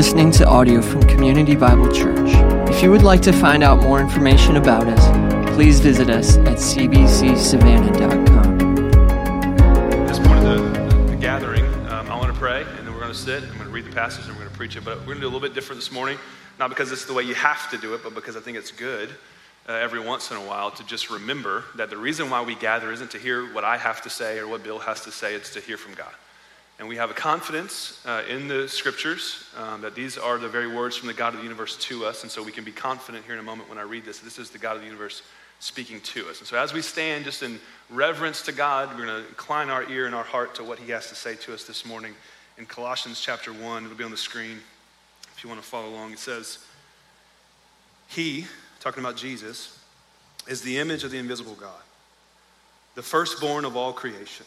listening to audio from Community Bible Church. If you would like to find out more information about us, please visit us at cbcsavannah.com. At this point of the, the gathering, um, I want to pray, and then we're going to sit. I'm going to read the passage, and we're going to preach it. But we're going to do a little bit different this morning, not because it's the way you have to do it, but because I think it's good uh, every once in a while to just remember that the reason why we gather isn't to hear what I have to say or what Bill has to say, it's to hear from God. And we have a confidence uh, in the scriptures um, that these are the very words from the God of the universe to us. And so we can be confident here in a moment when I read this. This is the God of the universe speaking to us. And so as we stand just in reverence to God, we're going to incline our ear and our heart to what he has to say to us this morning. In Colossians chapter 1, it'll be on the screen if you want to follow along. It says, He, talking about Jesus, is the image of the invisible God, the firstborn of all creation.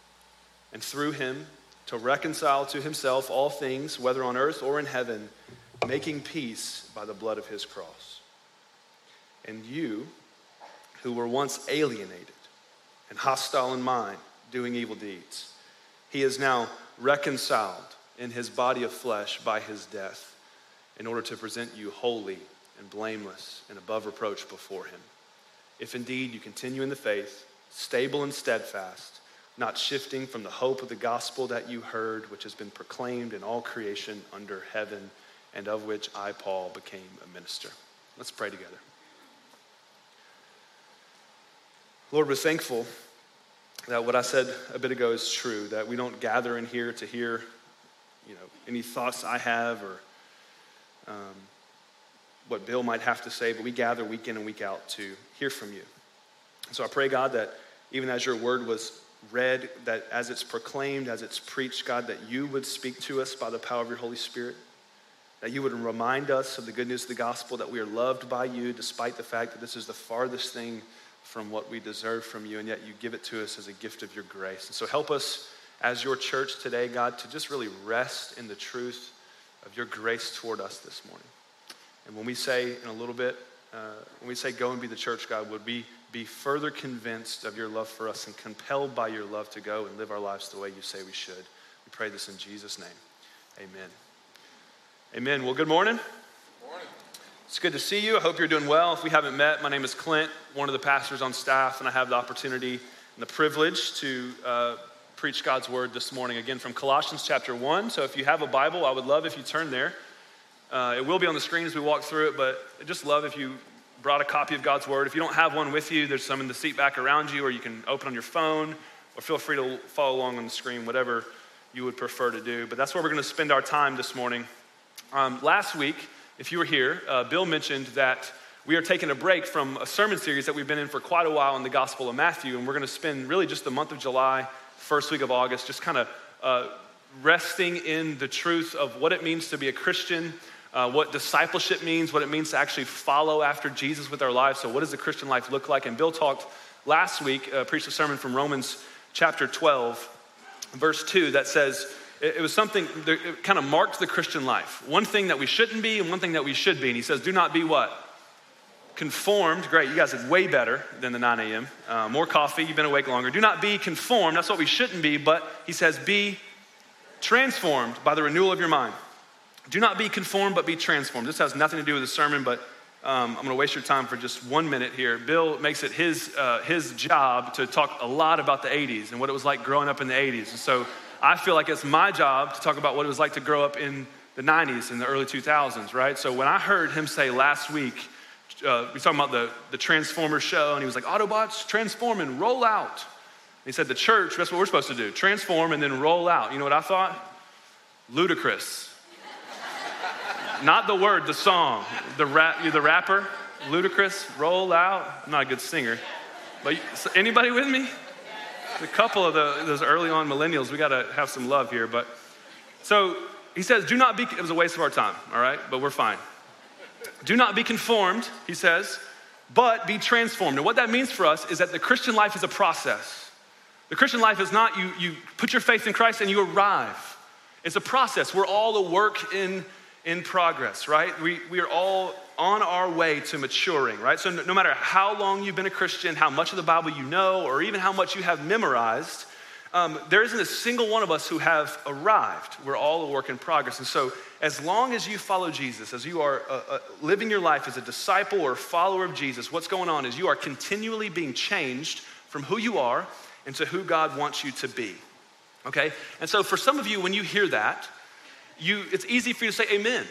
and through him to reconcile to himself all things, whether on earth or in heaven, making peace by the blood of his cross. And you, who were once alienated and hostile in mind, doing evil deeds, he is now reconciled in his body of flesh by his death, in order to present you holy and blameless and above reproach before him. If indeed you continue in the faith, stable and steadfast, not shifting from the hope of the gospel that you heard, which has been proclaimed in all creation under heaven, and of which I, Paul, became a minister. Let's pray together. Lord, we're thankful that what I said a bit ago is true, that we don't gather in here to hear, you know, any thoughts I have or um, what Bill might have to say, but we gather week in and week out to hear from you. So I pray, God, that even as your word was read, that as it's proclaimed, as it's preached, God, that you would speak to us by the power of your Holy Spirit. That you would remind us of the good news of the gospel, that we are loved by you, despite the fact that this is the farthest thing from what we deserve from you, and yet you give it to us as a gift of your grace. And so help us as your church today, God, to just really rest in the truth of your grace toward us this morning. And when we say in a little bit, uh, when we say go and be the church, God, would we be further convinced of your love for us and compelled by your love to go and live our lives the way you say we should. We pray this in Jesus' name. Amen. Amen. Well, good morning. morning. It's good to see you. I hope you're doing well. If we haven't met, my name is Clint, one of the pastors on staff, and I have the opportunity and the privilege to uh, preach God's word this morning again from Colossians chapter 1. So if you have a Bible, I would love if you turn there. Uh, it will be on the screen as we walk through it, but I just love if you brought a copy of God's Word. If you don't have one with you, there's some in the seat back around you, or you can open on your phone, or feel free to follow along on the screen, whatever you would prefer to do. But that's where we're going to spend our time this morning. Um, last week, if you were here, uh, Bill mentioned that we are taking a break from a sermon series that we've been in for quite a while in the Gospel of Matthew, and we're going to spend really just the month of July, first week of August, just kind of uh, resting in the truth of what it means to be a Christian uh, what discipleship means, what it means to actually follow after Jesus with our lives. So, what does the Christian life look like? And Bill talked last week, uh, preached a sermon from Romans chapter 12, verse 2, that says, it, it was something that kind of marked the Christian life. One thing that we shouldn't be and one thing that we should be. And he says, Do not be what? Conformed. Great, you guys did way better than the 9 a.m. Uh, more coffee, you've been awake longer. Do not be conformed. That's what we shouldn't be, but he says, Be transformed by the renewal of your mind. Do not be conformed, but be transformed. This has nothing to do with the sermon, but um, I'm going to waste your time for just one minute here. Bill makes it his, uh, his job to talk a lot about the 80s and what it was like growing up in the 80s. And so I feel like it's my job to talk about what it was like to grow up in the 90s and the early 2000s, right? So when I heard him say last week, uh, we were talking about the, the Transformers show, and he was like, Autobots, transform and roll out. And he said, The church, that's what we're supposed to do transform and then roll out. You know what I thought? Ludicrous not the word, the song. The rap, you the rapper, Ludacris, roll out. I'm not a good singer, but anybody with me? A couple of the, those early on millennials, we got to have some love here. But so he says, do not be, it was a waste of our time, all right, but we're fine. Do not be conformed, he says, but be transformed. And what that means for us is that the Christian life is a process. The Christian life is not you, you put your faith in Christ and you arrive. It's a process. We're all a work in, in progress, right? We, we are all on our way to maturing, right? So no, matter how long you've been a Christian, how much of the Bible you know, or even how much you have memorized, um, there isn't a single one of us who have arrived. We're all a work in progress. And so, as long as you follow Jesus, as you are uh, uh, living your life as a disciple or follower of Jesus, what's going on is you are continually being changed from who you are into who God wants you to be. Okay? And so, for some of you, when you hear that, you, it's easy for you to say, Amen.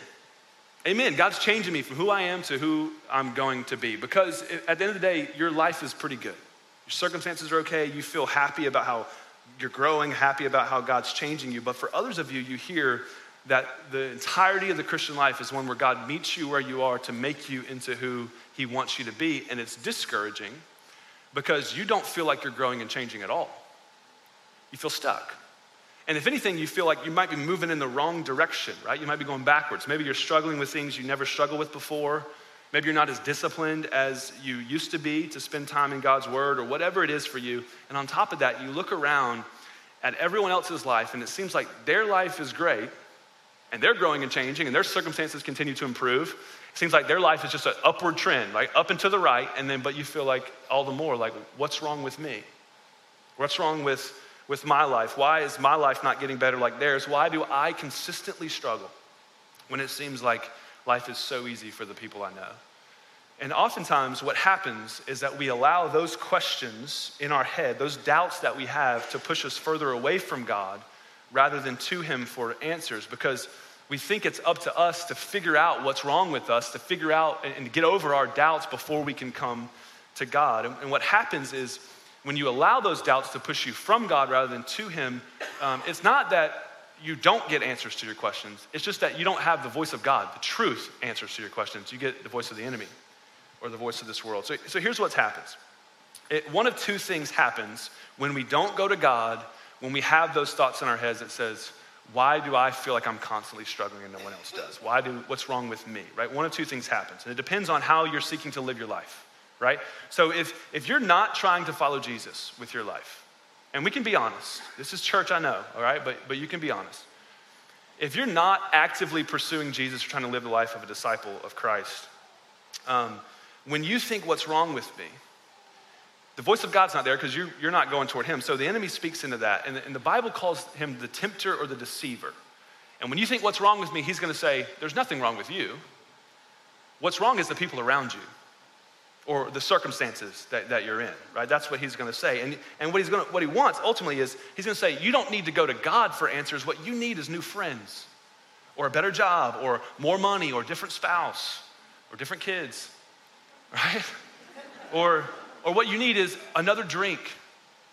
Amen. God's changing me from who I am to who I'm going to be. Because at the end of the day, your life is pretty good. Your circumstances are okay. You feel happy about how you're growing, happy about how God's changing you. But for others of you, you hear that the entirety of the Christian life is one where God meets you where you are to make you into who He wants you to be. And it's discouraging because you don't feel like you're growing and changing at all. You feel stuck. And if anything, you feel like you might be moving in the wrong direction, right? You might be going backwards. Maybe you're struggling with things you never struggled with before. Maybe you're not as disciplined as you used to be to spend time in God's Word or whatever it is for you. And on top of that, you look around at everyone else's life and it seems like their life is great and they're growing and changing and their circumstances continue to improve. It seems like their life is just an upward trend, like up and to the right, and then, but you feel like all the more, like, what's wrong with me? What's wrong with, with my life? Why is my life not getting better like theirs? Why do I consistently struggle when it seems like life is so easy for the people I know. And oftentimes, what happens is that we allow those questions in our head, those doubts that we have, to push us further away from God rather than to Him for answers because we think it's up to us to figure out what's wrong with us, to figure out and get over our doubts before we can come to God. And what happens is when you allow those doubts to push you from God rather than to Him, um, it's not that you don't get answers to your questions. It's just that you don't have the voice of God, the truth answers to your questions. You get the voice of the enemy or the voice of this world. So, so here's what happens it, one of two things happens when we don't go to God, when we have those thoughts in our heads that says, why do I feel like I'm constantly struggling and no one else does? Why do, what's wrong with me, right? One of two things happens. And it depends on how you're seeking to live your life, right? So if, if you're not trying to follow Jesus with your life, and we can be honest. This is church, I know, all right? But, but you can be honest. If you're not actively pursuing Jesus or trying to live the life of a disciple of Christ, um, when you think, what's wrong with me? The voice of God's not there because you're, you're not going toward Him. So the enemy speaks into that. And the, and the Bible calls him the tempter or the deceiver. And when you think, what's wrong with me? He's going to say, there's nothing wrong with you. What's wrong is the people around you or the circumstances that, that you're in, right? That's what he's to say. And, and what, he's gonna, what he wants ultimately is he's to say, you don't need to go to God for answers. What you need is new friends or a better job or more money or different spouse or different kids, right? or, or what you need is another drink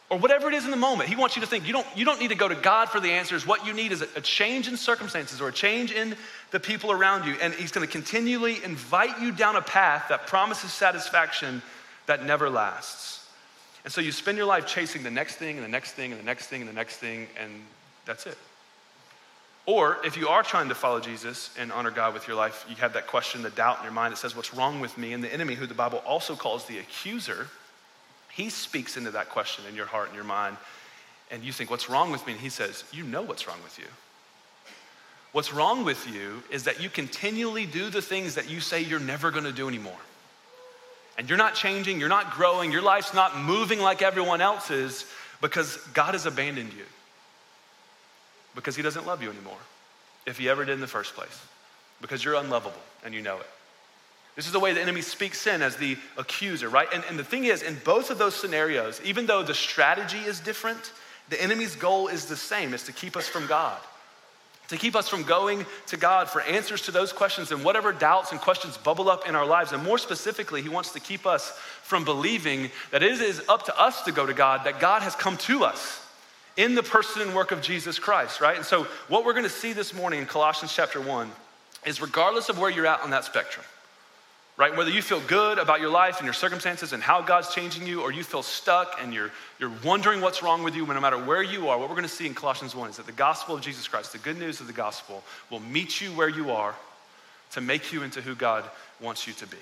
or whatever it is in the moment. He wants you to think you don't, you don't need to go to God for the answers. What you need is a, a change in circumstances or a change in the people around you. And He's going to continually invite you down a path that promises satisfaction that never lasts. And so you spend your life chasing the next thing and the next thing and the next thing and the next thing, and that's it. Or if you are trying to follow Jesus and honor God with your life, you have that question, the doubt in your mind that says, What's wrong with me? And the enemy, who the Bible also calls the accuser, he speaks into that question in your heart and your mind. And you think, What's wrong with me? And he says, You know what's wrong with you. What's wrong with you is that you continually do the things that you say you're never gonna do anymore. And you're not changing, you're not growing, your life's not moving like everyone else's because God has abandoned you. Because He doesn't love you anymore, if He ever did in the first place. Because you're unlovable and you know it. This is the way the enemy speaks sin as the accuser, right? And, and the thing is, in both of those scenarios, even though the strategy is different, the enemy's goal is the same, is to keep us from God. To keep us from going to God for answers to those questions and whatever doubts and questions bubble up in our lives. And more specifically, he wants to keep us from believing that it is up to us to go to God, that God has come to us in the person and work of Jesus Christ, right? And so, what we're gonna see this morning in Colossians chapter 1 is regardless of where you're at on that spectrum, right? Whether you feel good about your life and your circumstances and how God's changing you, or you feel stuck and you're, you're wondering what's wrong with you, no matter where you are, what we're going to see in Colossians 1 is that the gospel of Jesus Christ, the good news of the gospel, will meet you where you are to make you into who God wants you to be.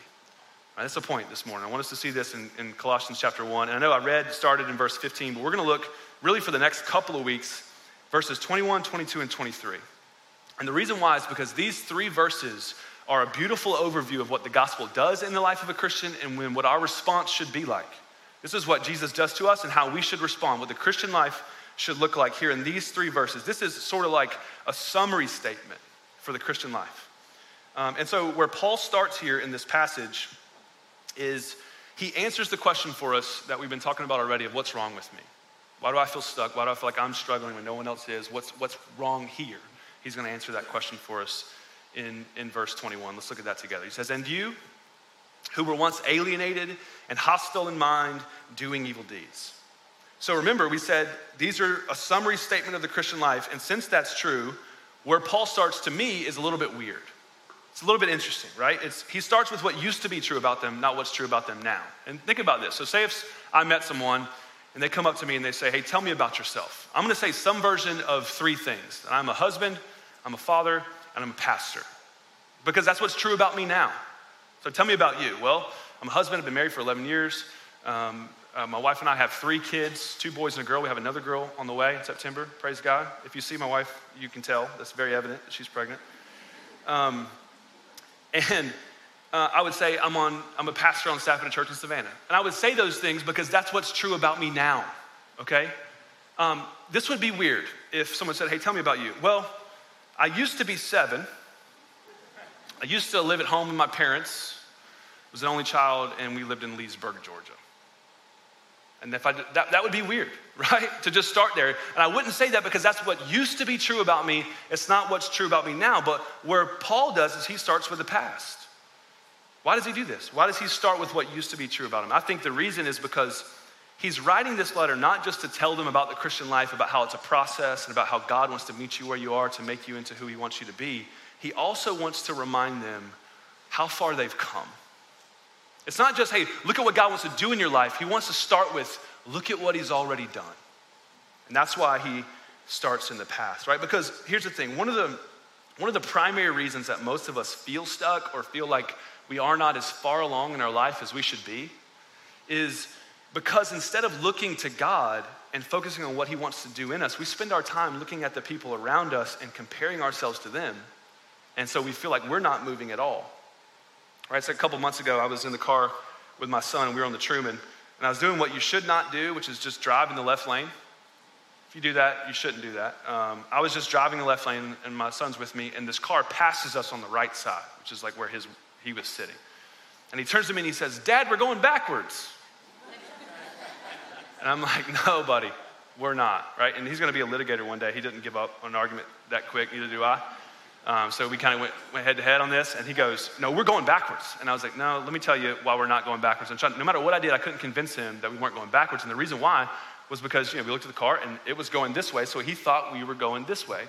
Right, that's the point this morning. I want us to see this in, in Colossians chapter 1. And I know I read, started in verse 15, but we're going to look really for the next couple of weeks, verses 21, 22, and 23. And the reason why is because these three verses are a beautiful overview of what the gospel does in the life of a Christian and when, what our response should be like. This is what Jesus does to us and how we should respond, what the Christian life should look like here in these three verses. This is sort of like a summary statement for the Christian life. Um, and so, where Paul starts here in this passage is he answers the question for us that we've been talking about already of what's wrong with me? Why do I feel stuck? Why do I feel like I'm struggling when no one else is? What's, what's wrong here? He's going to answer that question for us in, in verse 21. Let's look at that together. He says, And you who were once alienated and hostile in mind, doing evil deeds. So remember, we said these are a summary statement of the Christian life. And since that's true, where Paul starts to me is a little bit weird. It's a little bit interesting, right? It's, he starts with what used to be true about them, not what's true about them now. And think about this. So, say if I met someone and they come up to me and they say, Hey, tell me about yourself. I'm gonna say some version of three things I'm a husband, I'm a father, and I'm a pastor. Because that's what's true about me now. So tell me about you. Well, I'm a husband, I've been married for 11 years. Um, uh, my wife and I have three kids, two boys and a girl. We have another girl on the way in September, praise God. If you see my wife, you can tell. That's very evident that she's pregnant. Um, and uh, I would say I'm, on, I'm a pastor on staff at a church in Savannah. And I would say those things because that's what's true about me now, okay? Um, this would be weird if someone said, hey, tell me about you. Well, I used to be seven. I used to live at home with my parents. I was an only child, and we lived in Leesburg, Georgia. And if I that, that would be weird, right? to just start there. And I wouldn't say that because that's what used to be true about me. It's not what's true about me now. But where Paul does is he starts with the past. Why does he do this? Why does he start with what used to be true about him? I think the reason is because he's writing this letter not just to tell them about the Christian life, about how it's a process, and about how God wants to meet you where you are to make you into who he wants you to be he also wants to remind them how far they've come. It's not just, hey, look at what God wants to do in your life. He wants to start with, look at what He's already done. And that's why He starts in the past, right? Because here's the thing one of the, one of the primary reasons that most of us feel stuck or feel like we are not as far along in our life as we should be is because instead of looking to God and focusing on what He wants to do in us, we spend our time looking at the people around us and comparing ourselves to them and so we feel like we're not moving at all. Right? So a couple months ago, I was in the car with my son, we were on the Truman, and I was doing what you should not do, which is just drive in the left lane. If you do that, you shouldn't do that. Um, I was just driving the left lane, and my son's with me, and this car passes us on the right side, which is like where his, he was sitting. And he turns to me and he says, Dad, we're going backwards. And I'm like, no, buddy, we're not, right? And he's going to be a litigator one day. He didn't give up on an argument that quick, neither do I. Um, so we kind of went, went head to head on this, and he goes, No, we're going backwards. And I was like, No, let me tell you why we're not going backwards. And no matter what I did, I couldn't convince him that we weren't going backwards. And the reason why was because you know, we looked at the car and it was going this way, so he thought we were going this way.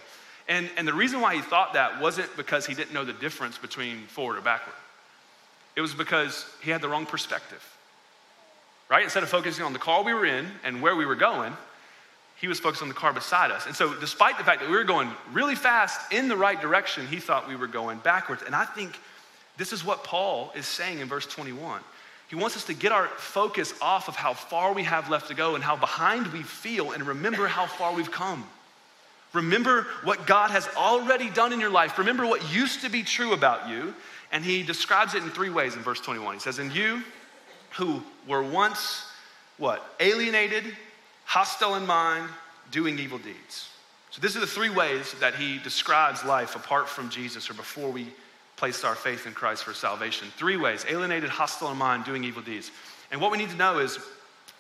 And, and the reason why he thought that wasn't because he didn't know the difference between forward or backward, it was because he had the wrong perspective. Right? Instead of focusing on the car we were in and where we were going, he was focused on the car beside us. And so, despite the fact that we were going really fast in the right direction, he thought we were going backwards. And I think this is what Paul is saying in verse 21. He wants us to get our focus off of how far we have left to go and how behind we feel and remember how far we've come. Remember what God has already done in your life. Remember what used to be true about you. And he describes it in three ways in verse 21. He says, And you who were once what? Alienated hostile in mind, doing evil deeds. So, these are the three ways that he describes life apart from Jesus or before we place our faith in Christ for salvation. Three ways alienated, hostile in mind, doing evil deeds. And what we need to know is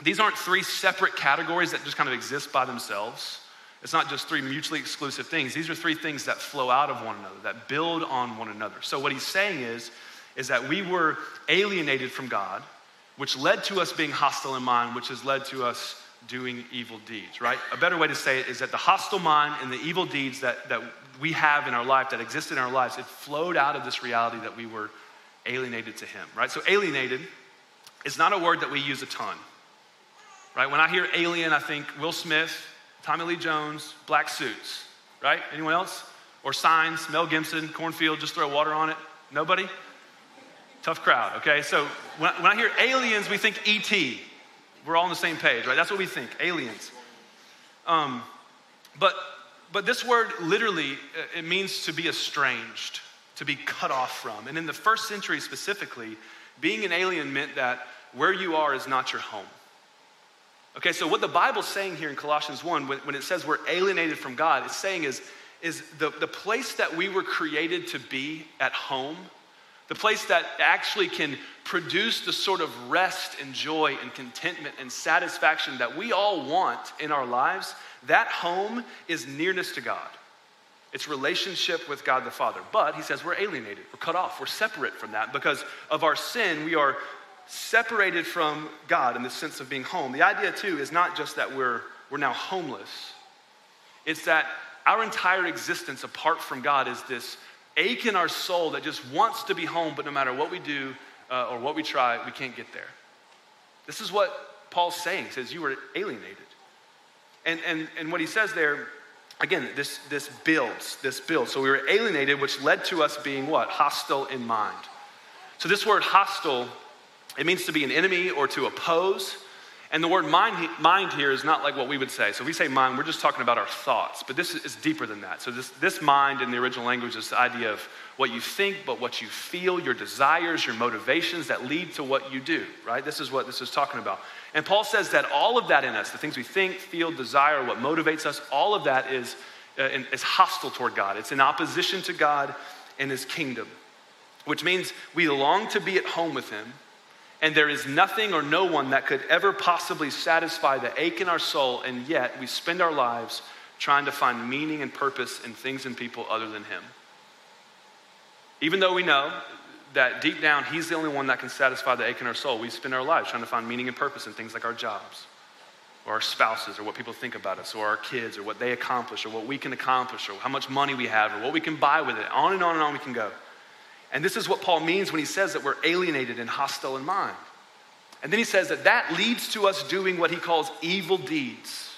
these aren't three separate categories that just kind of exist by themselves. It's not just three mutually exclusive things. These are three things that flow out of one another, that build on one another. So, what he's saying is, is that we were alienated from God, which led to us being hostile in mind, which has led to us doing evil deeds, right? A better way to say it is that the hostile mind and the evil deeds that, that we have in our life, that exist in our lives, it flowed out of this reality that we were alienated to him, right? So, alienated is not a word that we use a ton, right? When I hear alien, I think Will Smith, Tommy Lee Jones, black suits, right? Anyone else? Or signs, Mel Gibson, cornfield, just throw water on it. Nobody? Tough crowd, okay? So when, when I hear aliens, we think ET. We're all on the same page, right? That's what we think, aliens. Um, but, but this word literally, uh, it means to be estranged, to be cut off from. And in the first century specifically, being an alien meant that where you are is not your home. Okay, so what the Bible's saying here in Colossians 1, when, when it says we're alienated from God, it's saying is, is the, the place that we were created to be at home the place that actually can produce the sort of rest and joy and contentment and satisfaction that we all want in our lives, that home is nearness to God. It's relationship with God the Father. But he says we're alienated, we're cut off, we're separate from that because of our sin. We are separated from God in the sense of being home. The idea, too, is not just that we're, we're now homeless, it's that our entire existence apart from God is this ache in our soul that just wants to be home, but no matter what we do uh, or what we try, we can't get there. This is what Paul's saying. He says, You were alienated. And, and, and what he says there, again, this, this builds, this builds. So we were alienated, which led to us being what? Hostile in mind. So this word hostile, it means to be an enemy or to oppose. And the word mind, mind here is not like what we would say. So if we say mind, we're just talking about our thoughts, but this is deeper than that. So this, this mind in the original language is the idea of what you think, but what you feel, your desires, your motivations that lead to what you do, right? This is what this is talking about. And Paul says that all of that in us, the things we think, feel, desire, what motivates us, all of that is, uh, is hostile toward God. It's in opposition to God and his kingdom, which means we long to be at home with him and there is nothing or no one that could ever possibly satisfy the ache in our soul, and yet we spend our lives trying to find meaning and purpose in things and people other than Him. Even though we know that deep down He's the only one that can satisfy the ache in our soul, we spend our lives trying to find meaning and purpose in things like our jobs, or our spouses, or what people think about us, or our kids, or what they accomplish, or what we can accomplish, or how much money we have, or what we can buy with it. On and on and on we can go. And this is what Paul means when he says that we're alienated and hostile in mind. And then he says that that leads to us doing what he calls evil deeds.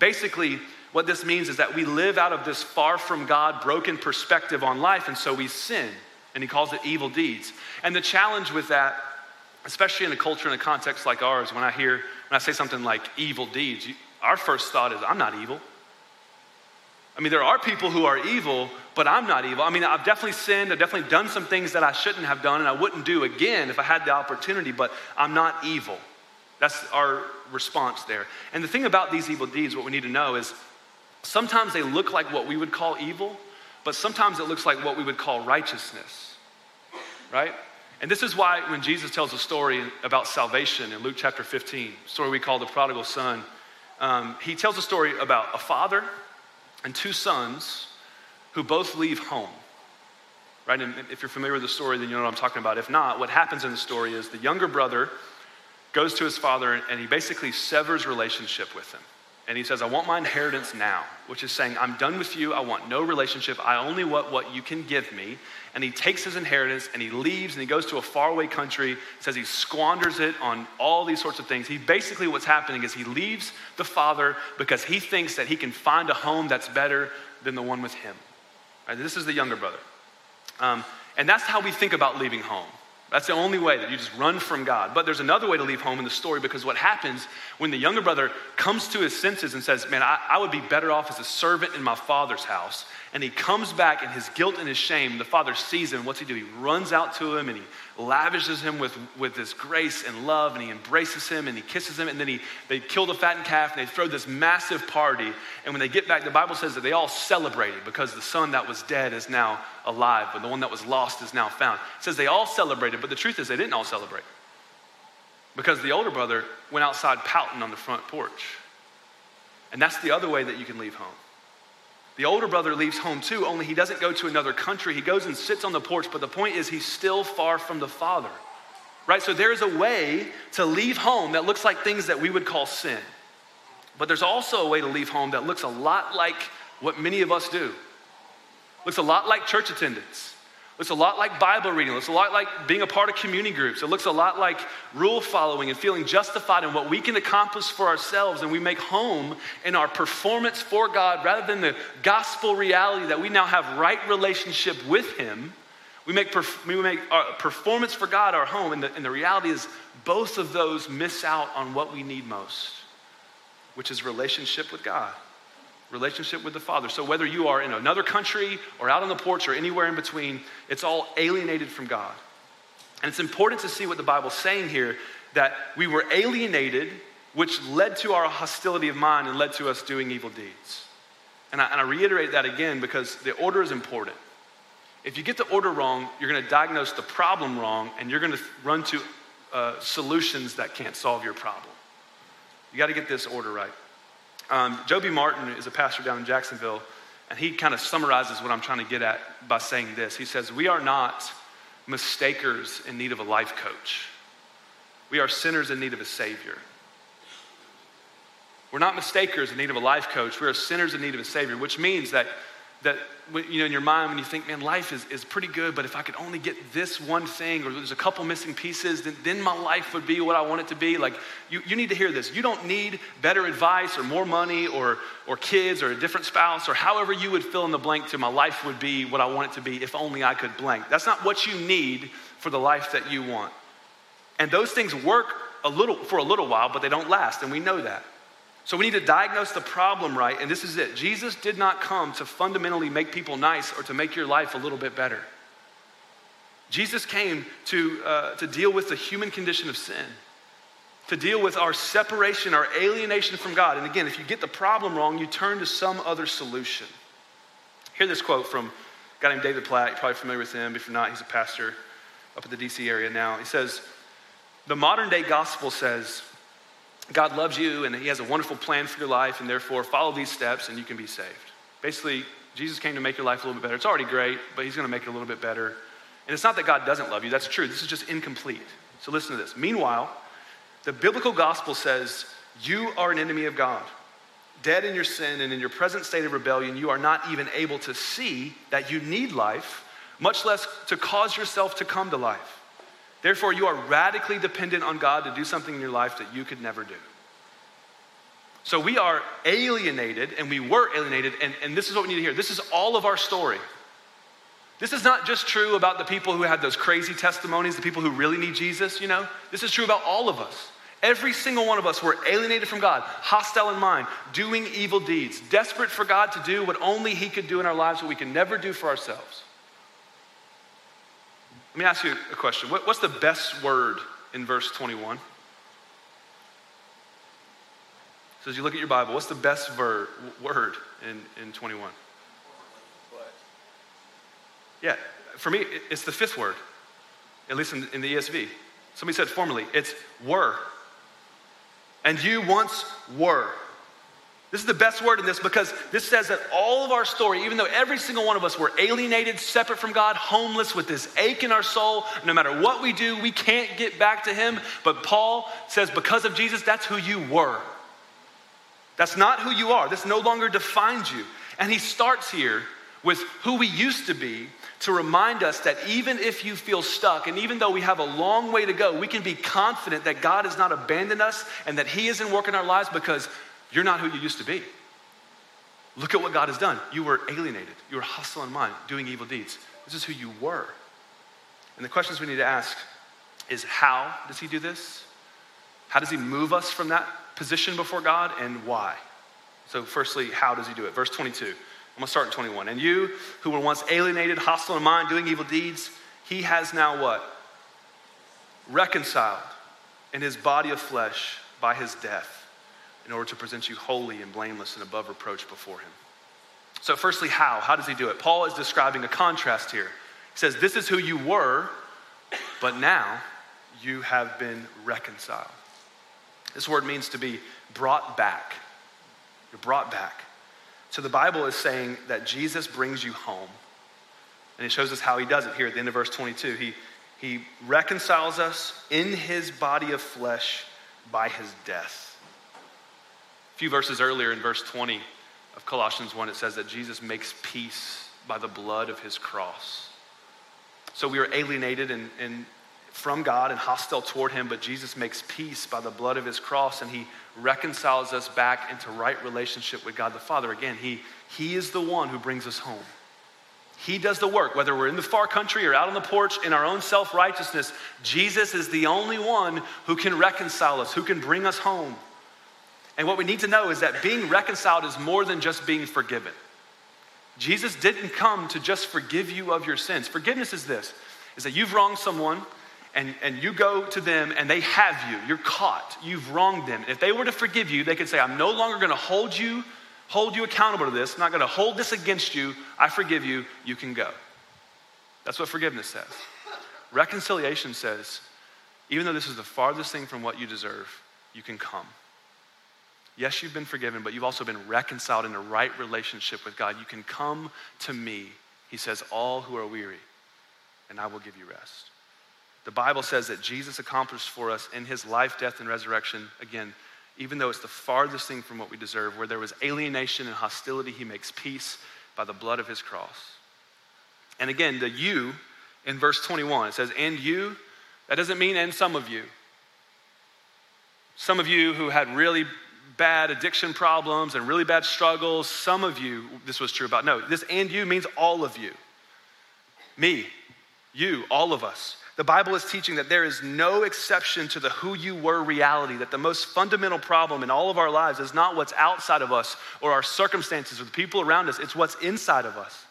Basically, what this means is that we live out of this far from God, broken perspective on life, and so we sin. And he calls it evil deeds. And the challenge with that, especially in a culture and a context like ours, when I hear, when I say something like evil deeds, our first thought is, I'm not evil. I mean, there are people who are evil, but I'm not evil. I mean, I've definitely sinned. I've definitely done some things that I shouldn't have done and I wouldn't do again if I had the opportunity, but I'm not evil. That's our response there. And the thing about these evil deeds, what we need to know is sometimes they look like what we would call evil, but sometimes it looks like what we would call righteousness, right? And this is why when Jesus tells a story about salvation in Luke chapter 15, story we call the prodigal son, um, he tells a story about a father and two sons who both leave home. Right? And if you're familiar with the story, then you know what I'm talking about. If not, what happens in the story is the younger brother goes to his father and he basically severs relationship with him. And he says, I want my inheritance now, which is saying, I'm done with you. I want no relationship. I only want what you can give me. And he takes his inheritance and he leaves and he goes to a faraway country, says he squanders it on all these sorts of things. He basically, what's happening is he leaves the father because he thinks that he can find a home that's better than the one with him. Right? This is the younger brother. Um, and that's how we think about leaving home. That's the only way that you just run from God. But there's another way to leave home in the story because what happens when the younger brother comes to his senses and says, Man, I, I, would be better off as a servant in my father's house. And he comes back in his guilt and his shame. The father sees him. What's he do? He runs out to him and he lavishes him with, with this grace and love and he embraces him and he kisses him. And then he, they kill the fattened calf and they throw this massive party. And when they get back, the Bible says that they all celebrated because the son that was dead is now alive, but the one that was lost is now found. It says they all celebrated, but the truth is they didn't all celebrate. Because the older brother went outside pouting on the front porch. And that's the other way that you can leave home. The older brother leaves home too, only he doesn't go to another country. He goes and sits on the porch, but the point is he's still far from the father. Right? So there's a way to leave home that looks like things that we would call sin. But there's also a way to leave home that looks a lot like what many of us do. Looks a lot like church attendance. Looks a lot like Bible reading. Looks a lot like being a part of community groups. It looks a lot like rule following and feeling justified in what we can accomplish for ourselves. And we make home in our performance for God rather than the gospel reality that we now have right relationship with Him. We make, perf- we make our performance for God our home. And the, and the reality is, both of those miss out on what we need most, which is relationship with God relationship with the Father. So whether you are in another country or out on the porch or anywhere in between, it's all alienated from God. And it's important to see what the Bible's saying here that we were alienated, which led to our hostility of mind and led to us doing evil deeds. And I, and I reiterate that again because the order is important. If you get the order wrong, you're going to diagnose the problem wrong and you're going to run to uh, solutions that can't solve your problem. You got to get this order right. Um, Joby Martin is a pastor down in Jacksonville, and he kind of summarizes what I'm trying to get at by saying this. He says, We are not mistakers in need of a life coach, we are sinners in need of a Savior. We're not mistakers in need of a life coach. We are sinners in need of a Savior, which means that that you know in your mind when you think man life is, is pretty good but if i could only get this one thing or there's a couple missing pieces then, then my life would be what i want it to be. Like you, you need to hear this. You don't need better advice or more money or or kids or a different spouse or however you would fill in the blank to my life would be what i want it to be if only i could blank. That's not what you need for the life that you want. And those things work a little for a little while but they don't last and we know that so we need to diagnose the problem right, and this is it. Jesus did not come to fundamentally make people nice or to make your life a little bit better. Jesus came to, uh, to deal with the human condition of sin, to deal with our separation, our alienation from God. And again, if you get the problem wrong, you turn to some other solution. Hear this quote from a guy named David Platt. You're probably familiar with him. If you're not, he's a pastor up in the DC area now. He says, The modern day gospel says, God loves you and He has a wonderful plan for your life, and therefore follow these steps and you can be saved. Basically, Jesus came to make your life a little bit better. It's already great, but He's going to make it a little bit better. And it's not that God doesn't love you, that's true. This is just incomplete. So listen to this. Meanwhile, the biblical gospel says you are an enemy of God. Dead in your sin and in your present state of rebellion, you are not even able to see that you need life, much less to cause yourself to come to life. Therefore, you are radically dependent on God to do something in your life that you could never do. So we are alienated, and we were alienated, and, and this is what we need to hear. This is all of our story. This is not just true about the people who had those crazy testimonies, the people who really need Jesus, you know? This is true about all of us. Every single one of us were alienated from God, hostile in mind, doing evil deeds, desperate for God to do what only He could do in our lives, what we can never do for ourselves. Let me ask you a question. What, what's the best word in verse 21? So as you look at your Bible, what's the best ver- word in, in 21? Yeah, for me, it's the fifth word, at least in, in the ESV. Somebody said formerly, it's were. And you once were. This is the best word in this because this says that all of our story, even though every single one of us were alienated, separate from God, homeless with this ache in our soul, no matter what we do, we can't get back to Him. But Paul says, because of Jesus, that's who you were. That's not who you are. This no longer defines you. And he starts here with who we used to be to remind us that even if you feel stuck and even though we have a long way to go, we can be confident that God has not abandoned us and that He isn't working our lives because you're not who you used to be. Look at what God has done. You were alienated, you were hostile in mind, doing evil deeds. This is who you were. And the questions we need to ask is how does He do this? How does He move us from that position before God and why? So, firstly, how does He do it? Verse 22. I'm going to start in 21. And you who were once alienated, hostile in mind, doing evil deeds, He has now what? Reconciled in His body of flesh by His death in order to present you holy and blameless and above reproach before him. So, firstly, how? How does he do it? Paul is describing a contrast here. He says, This is who you were, but now you have been reconciled. This word means to be brought back. You're brought back. So, the Bible is saying that Jesus brings you home. And it shows us how he does it here at the end of verse 22. He, he reconciles us in his body of flesh by his death few verses earlier in verse 20 of Colossians 1, it says that Jesus makes peace by the blood of his cross. So we are alienated and, and from God and hostile toward Him, but Jesus makes peace by the blood of His cross and He reconciles us back into right relationship with God the Father. Again, He, he is the one who brings us home. He does the work, whether we're in the far country or out on the porch in our own self righteousness. Jesus is the only one who can reconcile us, who can bring us home. And what we need to know is that being reconciled is more than just being forgiven. Jesus didn't come to just forgive you of your sins. Forgiveness is this is that you've wronged someone and, and you go to them and they have you. You're caught. You've wronged them. If they were to forgive you, they could say, I'm no longer going to hold you, hold you accountable to this. I'm not going to hold this against you. I forgive you. You can go. That's what forgiveness says. Reconciliation says, even though this is the farthest thing from what you deserve, you can come. Yes, you've been forgiven, but you've also been reconciled in a right relationship with God. You can come to me, he says, all who are weary, and I will give you rest. The Bible says that Jesus accomplished for us in his life, death, and resurrection, again, even though it's the farthest thing from what we deserve, where there was alienation and hostility, he makes peace by the blood of his cross. And again, the you in verse 21, it says, and you, that doesn't mean and some of you. Some of you who had really bad addiction problems and really bad struggles. Some of you, this was true about. No, this and you means all of you. Me, you, all of us. The Bible is teaching that there is no exception to the who you were reality, that the most fundamental problem in all of our lives is not what's outside of us or our circumstances or the people around us, it's what's inside of us.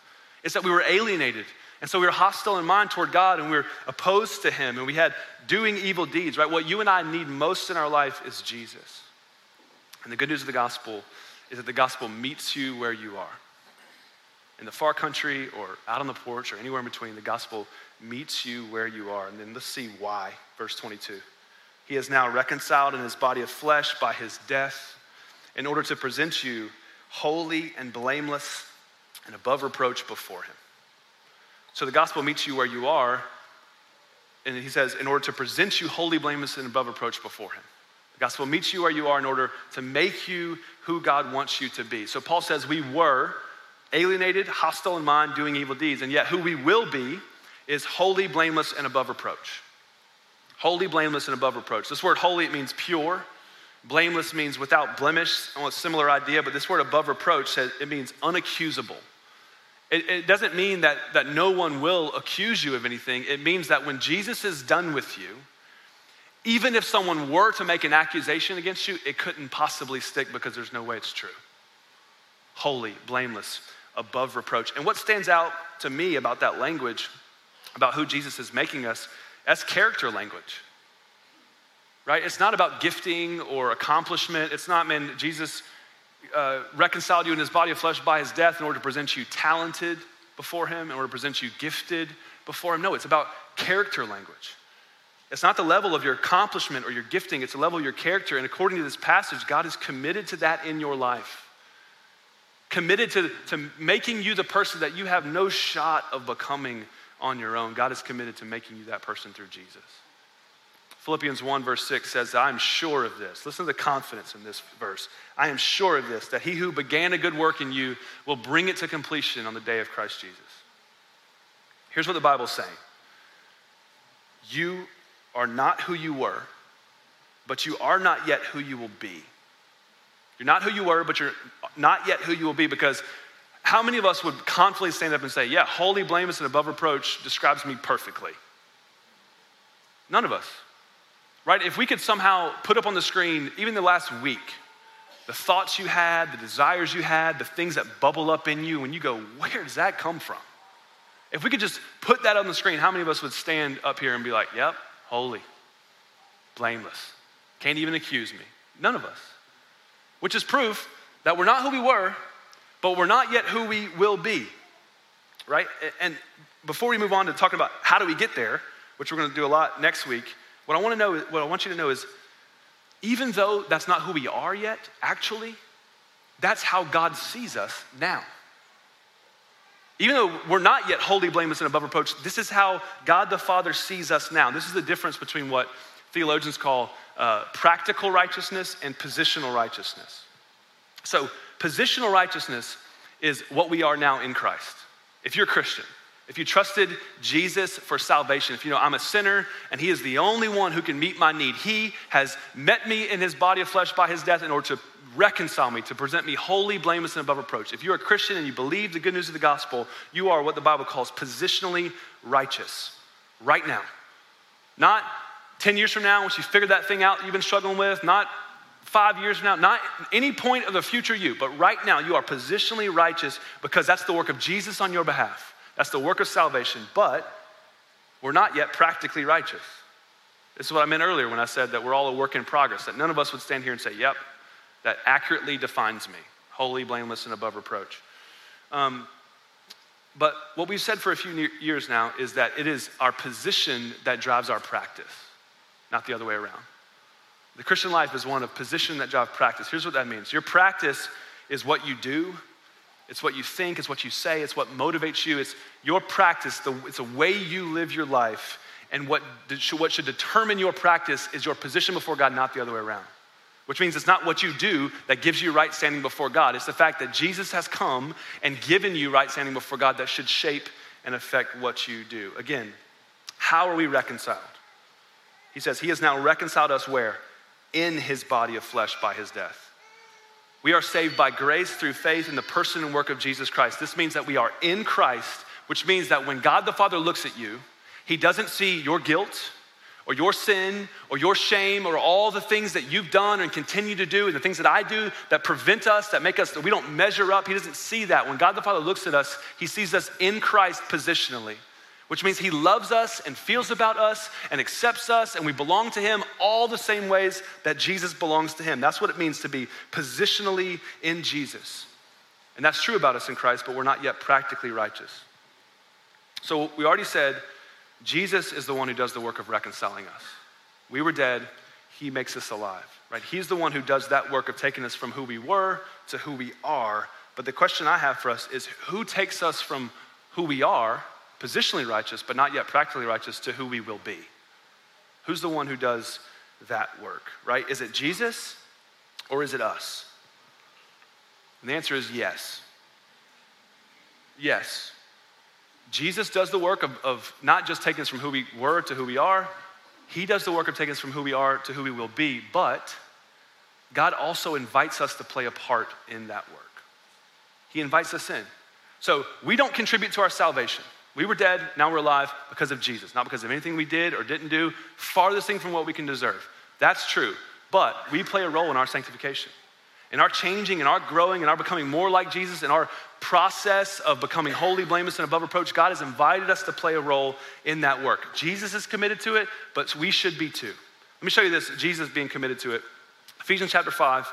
It's that we were alienated. And so we were hostile in mind toward God and we were opposed to Him and we had doing evil deeds, right? What you and I need most in our life is Jesus. And the good news of the gospel is that the gospel meets you where you are. In the far country or out on the porch or anywhere in between, the gospel meets you where you are. And then let's see why. Verse 22. He is now reconciled in his body of flesh by his death in order to present you holy and blameless and above reproach before him. So the gospel meets you where you are. And he says, in order to present you holy, blameless, and above reproach before him gospel meets you where you are in order to make you who God wants you to be. So Paul says we were alienated, hostile in mind, doing evil deeds, and yet who we will be is holy, blameless, and above reproach. Holy, blameless, and above reproach. This word holy, it means pure. Blameless means without blemish, a similar idea, but this word above reproach says it means unaccusable. It, it doesn't mean that, that no one will accuse you of anything. It means that when Jesus is done with you, even if someone were to make an accusation against you, it couldn't possibly stick because there's no way it's true. Holy, blameless, above reproach. And what stands out to me about that language, about who Jesus is making us, that's character language. Right? It's not about gifting or accomplishment. It's not, man, Jesus uh, reconciled you in his body of flesh by his death in order to present you talented before him, in order to present you gifted before him. No, it's about character language. It's not the level of your accomplishment or your gifting, it's the level of your character. And according to this passage, God is committed to that in your life. Committed to, to making you the person that you have no shot of becoming on your own. God is committed to making you that person through Jesus. Philippians 1, verse 6 says, I'm sure of this. Listen to the confidence in this verse. I am sure of this, that he who began a good work in you will bring it to completion on the day of Christ Jesus. Here's what the Bible's saying You are not who you were, but you are not yet who you will be. You're not who you were, but you're not yet who you will be because how many of us would confidently stand up and say, Yeah, holy, blameless, and above reproach describes me perfectly? None of us. Right? If we could somehow put up on the screen, even the last week, the thoughts you had, the desires you had, the things that bubble up in you, and you go, Where does that come from? If we could just put that on the screen, how many of us would stand up here and be like, Yep, holy, blameless, can't even accuse me. None of us. Which is proof that we're not who we were, but we're not yet who we will be. Right? And before we move on to talking about how do we get there, which we're going to do a lot next week, what I want to know, what I want you to know is even though that's not who we are yet, actually, that's how God sees us now. Even though we're not yet holy, blameless, and above reproach, this is how God the Father sees us now. This is the difference between what theologians call uh, practical righteousness and positional righteousness. So, positional righteousness is what we are now in Christ. If you're a Christian, if you trusted Jesus for salvation, if you know I'm a sinner and He is the only one who can meet my need, He has met me in His body of flesh by His death in order to reconcile me, to present me holy, blameless, and above reproach. If you're a Christian and you believe the good news of the gospel, you are what the Bible calls positionally righteous right now. Not 10 years from now, once you figure that thing out you've been struggling with, not five years from now, not any point of the future you, but right now you are positionally righteous because that's the work of Jesus on your behalf. That's the work of salvation, but we're not yet practically righteous. This is what I meant earlier when I said that we're all a work in progress, that none of us would stand here and say, yep, that accurately defines me holy, blameless, and above reproach. Um, but what we've said for a few years now is that it is our position that drives our practice, not the other way around. The Christian life is one of position that drives practice. Here's what that means your practice is what you do, it's what you think, it's what you say, it's what motivates you. It's your practice, the, it's the way you live your life. And what, what should determine your practice is your position before God, not the other way around which means it's not what you do that gives you right standing before God. It's the fact that Jesus has come and given you right standing before God that should shape and affect what you do. Again, how are we reconciled? He says, He has now reconciled us where? In His body of flesh by His death. We are saved by grace through faith in the person and work of Jesus Christ. This means that we are in Christ, which means that when God the Father looks at you, He doesn't see your guilt or your sin or your shame or all the things that you've done and continue to do and the things that I do that prevent us, that make us, that we don't measure up. He doesn't see that. When God the Father looks at us, He sees us in Christ positionally, which means He loves us and feels about us and accepts us and we belong to Him all the same ways that Jesus belongs to Him. That's what it means to be positionally in Jesus. And that's true about us in Christ, but we're not yet practically righteous. So we already said, Jesus is the one who does the work of reconciling us. We were dead, he makes us alive, right? He's the one who does that work of taking us from who we were to who we are. But the question I have for us is who takes us from who we are, positionally righteous, but not yet practically righteous, to who we will be? Who's the one who does that work, right? Is it Jesus or is it us? And the answer is yes. Yes. Jesus does the work of, of not just taking us from who we were to who we are, He does the work of taking us from who we are to who we will be, but God also invites us to play a part in that work. He invites us in. So we don't contribute to our salvation. We were dead, now we're alive because of Jesus, not because of anything we did or didn't do, farthest thing from what we can deserve. That's true. But we play a role in our sanctification in our changing and our growing and our becoming more like Jesus in our process of becoming holy, blameless, and above reproach, God has invited us to play a role in that work. Jesus is committed to it, but we should be too. Let me show you this Jesus being committed to it. Ephesians chapter 5,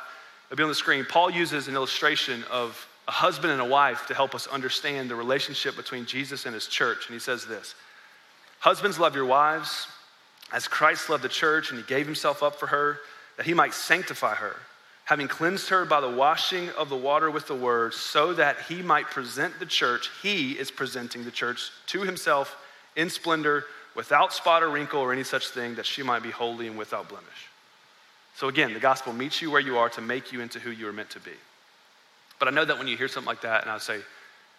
it'll be on the screen. Paul uses an illustration of a husband and a wife to help us understand the relationship between Jesus and his church. And he says this Husbands, love your wives as Christ loved the church and he gave himself up for her, that he might sanctify her having cleansed her by the washing of the water with the word, so that he might present the church, he is presenting the church to himself in splendor, without spot or wrinkle or any such thing, that she might be holy and without blemish. So again, the gospel meets you where you are to make you into who you are meant to be. But I know that when you hear something like that, and I say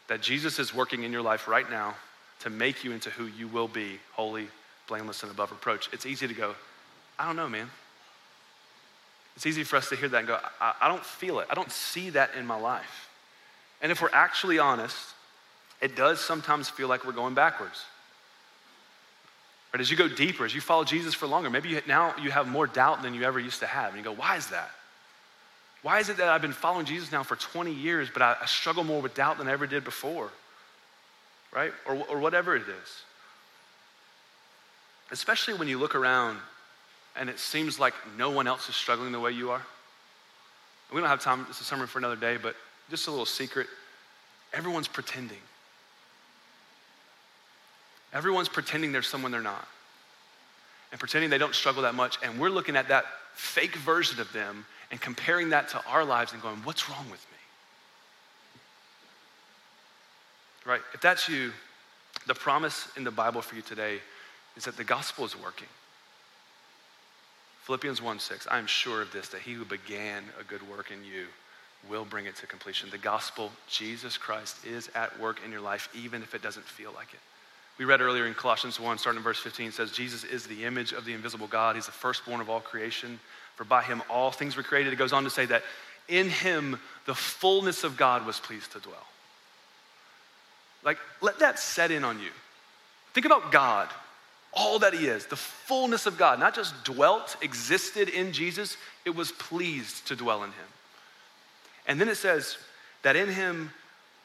that Jesus is working in your life right now to make you into who you will be, holy, blameless, and above reproach, it's easy to go, I don't know, man. It's easy for us to hear that and go, I, I don't feel it. I don't see that in my life. And if we're actually honest, it does sometimes feel like we're going backwards. But as you go deeper, as you follow Jesus for longer, maybe you, now you have more doubt than you ever used to have. And you go, why is that? Why is it that I've been following Jesus now for 20 years, but I, I struggle more with doubt than I ever did before? Right? Or, or whatever it is. Especially when you look around and it seems like no one else is struggling the way you are. We don't have time, it's a sermon for another day, but just a little secret. Everyone's pretending. Everyone's pretending there's someone they're not. And pretending they don't struggle that much. And we're looking at that fake version of them and comparing that to our lives and going, what's wrong with me? Right? If that's you, the promise in the Bible for you today is that the gospel is working. Philippians 1 6, I am sure of this, that he who began a good work in you will bring it to completion. The gospel, Jesus Christ, is at work in your life, even if it doesn't feel like it. We read earlier in Colossians 1, starting in verse 15, says, Jesus is the image of the invisible God. He's the firstborn of all creation. For by him all things were created. It goes on to say that in him the fullness of God was pleased to dwell. Like, let that set in on you. Think about God, all that he is, the fullness of God, not just dwelt, existed in Jesus, it was pleased to dwell in him. And then it says that in him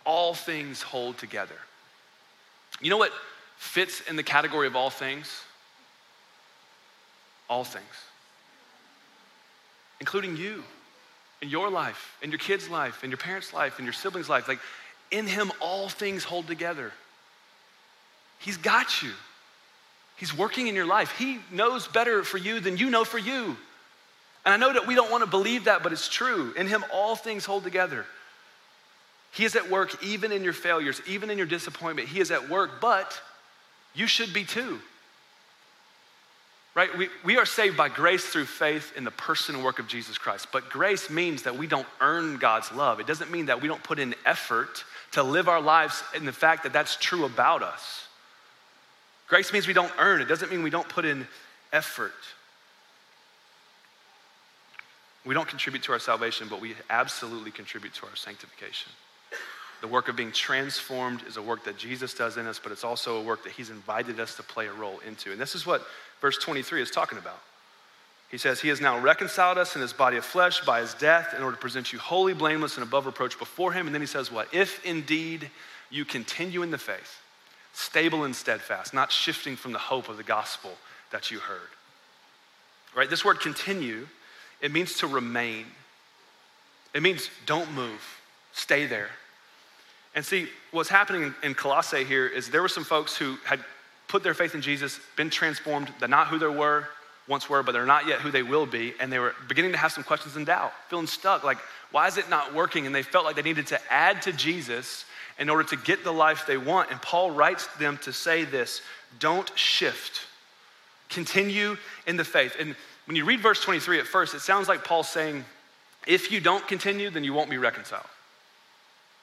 all things hold together. You know what fits in the category of all things? All things including you, in your life, in your kids' life, in your parents' life, in your siblings' life. Like, in Him, all things hold together. He's got you. He's working in your life. He knows better for you than you know for you. And I know that we don't want to believe that, but it's true. In Him, all things hold together. He is at work even in your failures, even in your disappointment. He is at work, but you should be too right? We, we are saved by grace through faith in the person and work of Jesus Christ. But grace means that we don't earn God's love. It doesn't mean that we don't put in effort to live our lives in the fact that that's true about us. Grace means we don't earn, it doesn't mean we don't put in effort. We don't contribute to our salvation, but we absolutely contribute to our sanctification. The work of being transformed is a work that Jesus does in us, but it's also a work that He's invited us to play a role into. And this is what verse 23 is talking about. He says, He has now reconciled us in His body of flesh by His death in order to present you holy, blameless, and above reproach before Him. And then He says, What? If indeed you continue in the faith, stable and steadfast, not shifting from the hope of the gospel that you heard. Right? This word continue, it means to remain. It means don't move, stay there. And see, what's happening in Colossae here is there were some folks who had put their faith in Jesus, been transformed, they're not who they were, once were, but they're not yet who they will be, and they were beginning to have some questions and doubt, feeling stuck. Like, why is it not working? And they felt like they needed to add to Jesus in order to get the life they want. And Paul writes them to say this don't shift, continue in the faith. And when you read verse 23 at first, it sounds like Paul's saying, if you don't continue, then you won't be reconciled.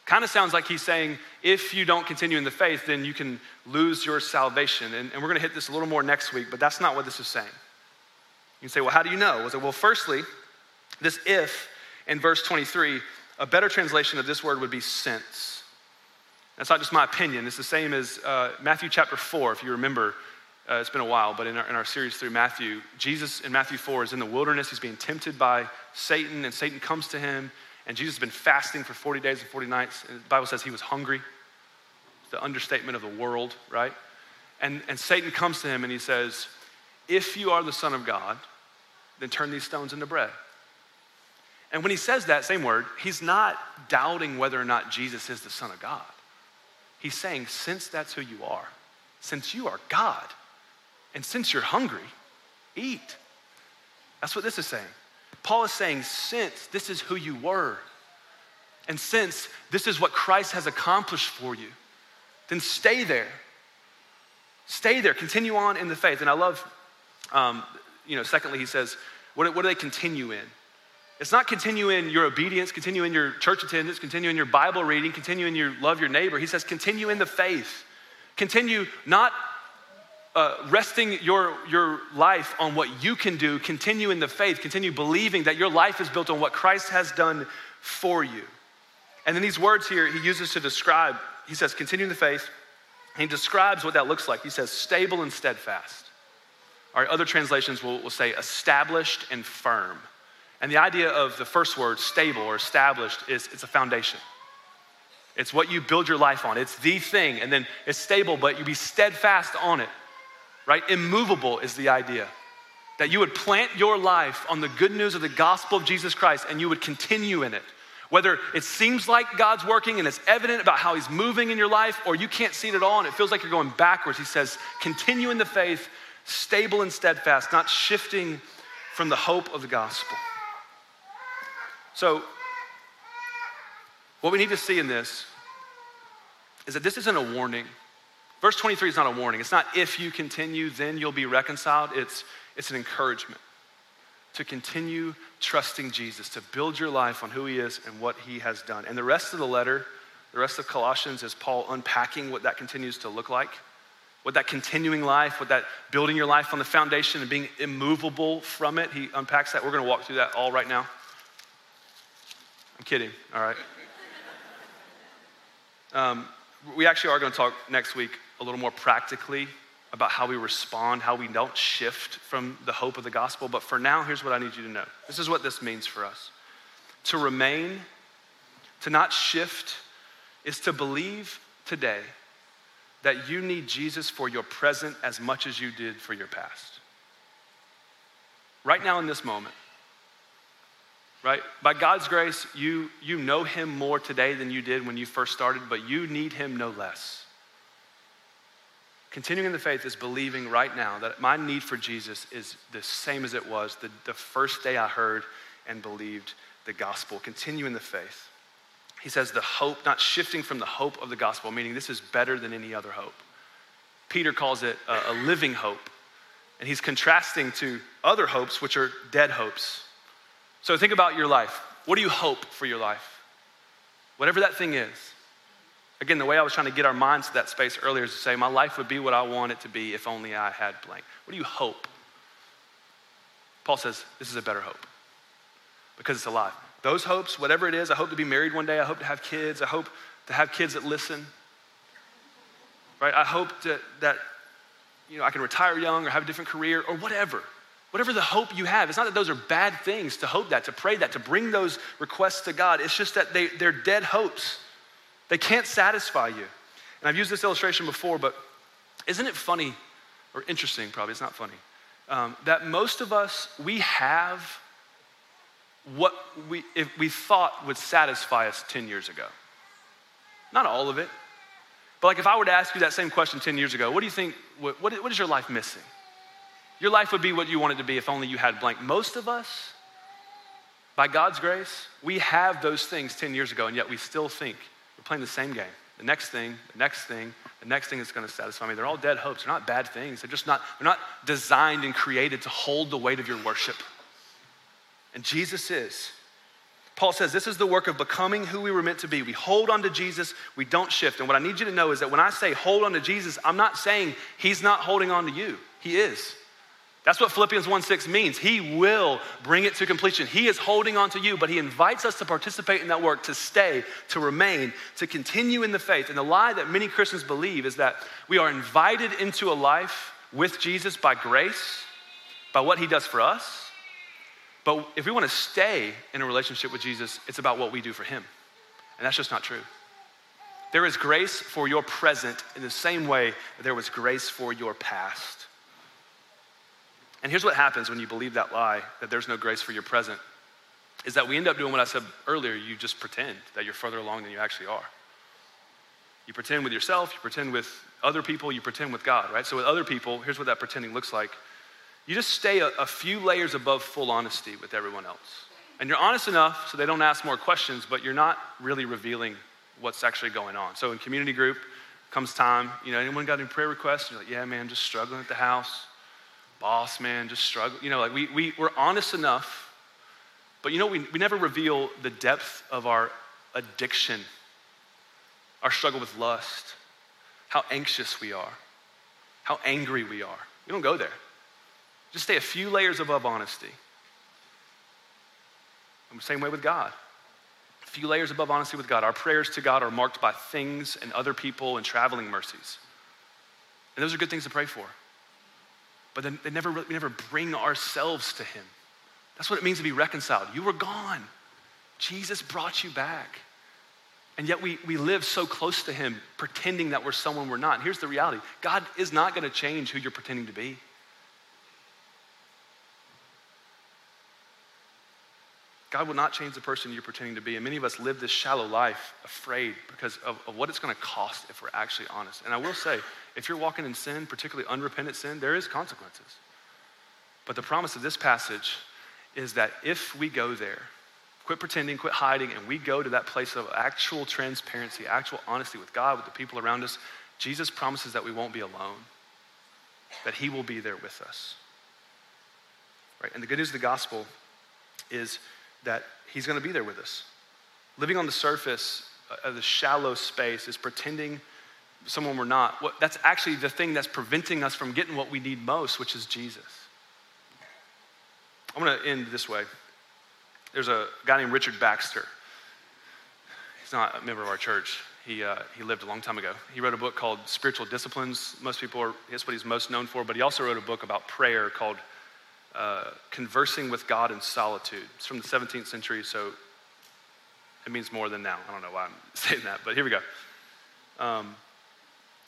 Kind of sounds like he's saying, if you don't continue in the faith, then you can lose your salvation. And, and we're going to hit this a little more next week, but that's not what this is saying. You can say, well, how do you know? It, well, firstly, this if in verse 23, a better translation of this word would be since. That's not just my opinion. It's the same as uh, Matthew chapter 4, if you remember. Uh, it's been a while, but in our, in our series through Matthew, Jesus in Matthew 4 is in the wilderness. He's being tempted by Satan, and Satan comes to him and Jesus has been fasting for 40 days and 40 nights. And the Bible says he was hungry. It's the understatement of the world, right? And, and Satan comes to him and he says, If you are the Son of God, then turn these stones into bread. And when he says that same word, he's not doubting whether or not Jesus is the Son of God. He's saying, since that's who you are, since you are God, and since you're hungry, eat. That's what this is saying. Paul is saying, since this is who you were, and since this is what Christ has accomplished for you, then stay there. Stay there. Continue on in the faith. And I love, um, you know, secondly, he says, what, what do they continue in? It's not continue in your obedience, continue in your church attendance, continue in your Bible reading, continue in your love your neighbor. He says, continue in the faith. Continue not uh, resting your, your life on what you can do, continue in the faith, continue believing that your life is built on what Christ has done for you. And then these words here he uses to describe, he says, continue in the faith. he describes what that looks like. He says, stable and steadfast. All right, other translations will, will say established and firm. And the idea of the first word, stable or established, is it's a foundation. It's what you build your life on. It's the thing. And then it's stable, but you be steadfast on it right? Immovable is the idea. That you would plant your life on the good news of the gospel of Jesus Christ and you would continue in it. Whether it seems like God's working and it's evident about how He's moving in your life, or you can't see it at all and it feels like you're going backwards, He says, continue in the faith, stable and steadfast, not shifting from the hope of the gospel. So, what we need to see in this is that this isn't a warning. Verse 23 is not a warning. It's not if you continue, then you'll be reconciled. It's, it's an encouragement to continue trusting Jesus, to build your life on who he is and what he has done. And the rest of the letter, the rest of Colossians, is Paul unpacking what that continues to look like. what that continuing life, what that building your life on the foundation and being immovable from it. He unpacks that. We're going to walk through that all right now. I'm kidding, all right? Um, we actually are going to talk next week a little more practically about how we respond, how we don't shift from the hope of the gospel. But for now, here's what I need you to know this is what this means for us. To remain, to not shift, is to believe today that you need Jesus for your present as much as you did for your past. Right now, in this moment, right? By God's grace, you, you know Him more today than you did when you first started, but you need Him no less. Continuing in the faith is believing right now that my need for Jesus is the same as it was the, the first day I heard and believed the gospel. Continue in the faith. He says the hope, not shifting from the hope of the gospel, meaning this is better than any other hope. Peter calls it a, a living hope. And he's contrasting to other hopes, which are dead hopes. So think about your life. What do you hope for your life? Whatever that thing is. Again, the way I was trying to get our minds to that space earlier is to say, my life would be what I want it to be if only I had blank. What do you hope? Paul says, this is a better hope because it's alive. Those hopes, whatever it is, I hope to be married one day, I hope to have kids, I hope to have kids that listen. Right? I hope to, that you know, I can retire young or have a different career or whatever. Whatever the hope you have, it's not that those are bad things to hope that, to pray that, to bring those requests to God. It's just that they, they're dead hopes. They can't satisfy you. And I've used this illustration before, but isn't it funny, or interesting probably, it's not funny, um, that most of us, we have what we, if we thought would satisfy us 10 years ago. Not all of it. But like if I were to ask you that same question 10 years ago, what do you think, what, what, what is your life missing? Your life would be what you wanted to be if only you had blank. Most of us, by God's grace, we have those things 10 years ago, and yet we still think we're playing the same game. The next thing, the next thing, the next thing that's going to satisfy me. They're all dead hopes. They're not bad things. They're just not, they're not designed and created to hold the weight of your worship. And Jesus is. Paul says this is the work of becoming who we were meant to be. We hold on to Jesus, we don't shift. And what I need you to know is that when I say hold on to Jesus, I'm not saying he's not holding on to you. He is. That's what Philippians 1 6 means. He will bring it to completion. He is holding on to you, but He invites us to participate in that work, to stay, to remain, to continue in the faith. And the lie that many Christians believe is that we are invited into a life with Jesus by grace, by what He does for us. But if we want to stay in a relationship with Jesus, it's about what we do for Him. And that's just not true. There is grace for your present in the same way there was grace for your past. And here's what happens when you believe that lie that there's no grace for your present is that we end up doing what I said earlier. You just pretend that you're further along than you actually are. You pretend with yourself, you pretend with other people, you pretend with God, right? So, with other people, here's what that pretending looks like you just stay a, a few layers above full honesty with everyone else. And you're honest enough so they don't ask more questions, but you're not really revealing what's actually going on. So, in community group, comes time, you know, anyone got any prayer requests? You're like, yeah, man, just struggling at the house boss, man, just struggle. You know, like we, we, we're honest enough, but you know, we, we never reveal the depth of our addiction, our struggle with lust, how anxious we are, how angry we are. We don't go there. Just stay a few layers above honesty. And the same way with God. A few layers above honesty with God. Our prayers to God are marked by things and other people and traveling mercies. And those are good things to pray for but then they never, we never bring ourselves to Him. That's what it means to be reconciled. You were gone, Jesus brought you back. And yet we, we live so close to Him, pretending that we're someone we're not. And here's the reality God is not going to change who you're pretending to be. God will not change the person you're pretending to be. And many of us live this shallow life afraid because of, of what it's going to cost if we're actually honest. And I will say, if you're walking in sin, particularly unrepentant sin, there is consequences. But the promise of this passage is that if we go there, quit pretending, quit hiding, and we go to that place of actual transparency, actual honesty with God, with the people around us, Jesus promises that we won't be alone, that He will be there with us. Right? And the good news of the gospel is that He's going to be there with us. Living on the surface of the shallow space is pretending someone we're not, what, that's actually the thing that's preventing us from getting what we need most, which is Jesus. I'm going to end this way. There's a guy named Richard Baxter. He's not a member of our church. He, uh, he lived a long time ago. He wrote a book called Spiritual Disciplines. Most people are, that's what he's most known for, but he also wrote a book about prayer called uh, Conversing with God in Solitude. It's from the 17th century, so it means more than now. I don't know why I'm saying that, but here we go. Um,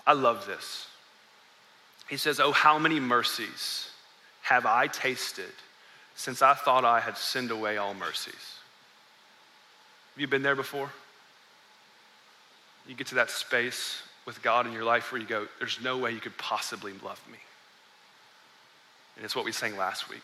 I love this. He says, Oh, how many mercies have I tasted since I thought I had sinned away all mercies? Have you been there before? You get to that space with God in your life where you go, There's no way you could possibly love me. And it's what we sang last week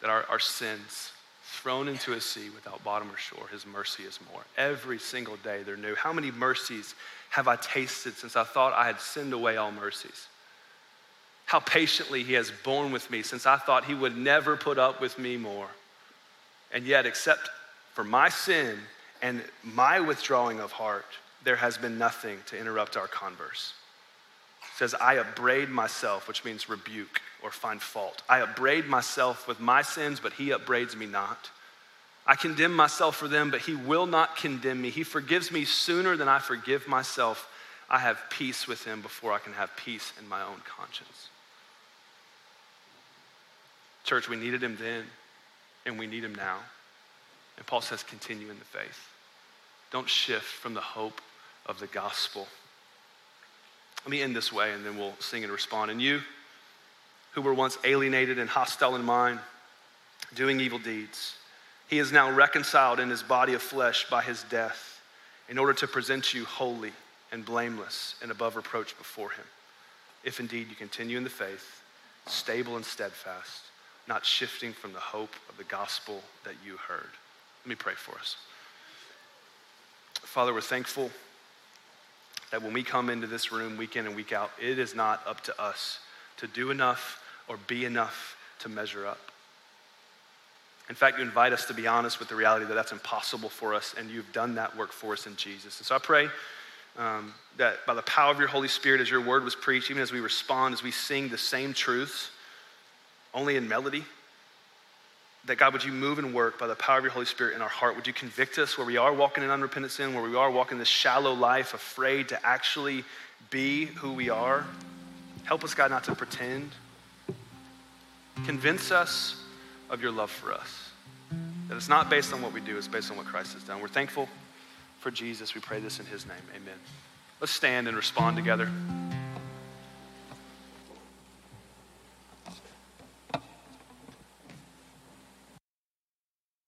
that our, our sins thrown into a sea without bottom or shore. His mercy is more. Every single day they're new. How many mercies have I tasted since I thought I had sinned away all mercies? How patiently he has borne with me since I thought he would never put up with me more. And yet, except for my sin and my withdrawing of heart, there has been nothing to interrupt our converse. Says, I upbraid myself, which means rebuke or find fault. I upbraid myself with my sins, but he upbraids me not. I condemn myself for them, but he will not condemn me. He forgives me sooner than I forgive myself. I have peace with him before I can have peace in my own conscience. Church, we needed him then, and we need him now. And Paul says, continue in the faith. Don't shift from the hope of the gospel. Let me end this way, and then we'll sing and respond. And you, who were once alienated and hostile in mind, doing evil deeds, he is now reconciled in his body of flesh by his death in order to present you holy and blameless and above reproach before him. If indeed you continue in the faith, stable and steadfast, not shifting from the hope of the gospel that you heard. Let me pray for us. Father, we're thankful that when we come into this room week in and week out, it is not up to us to do enough or be enough to measure up. In fact, you invite us to be honest with the reality that that's impossible for us, and you've done that work for us in Jesus. And so I pray um, that by the power of your Holy Spirit, as your word was preached, even as we respond, as we sing the same truths, only in melody, that God, would you move and work by the power of your Holy Spirit in our heart? Would you convict us where we are walking in unrepentant sin, where we are walking this shallow life, afraid to actually be who we are? Help us, God, not to pretend. Convince us of your love for us. That it's not based on what we do, it's based on what Christ has done. We're thankful for Jesus. We pray this in his name. Amen. Let's stand and respond together.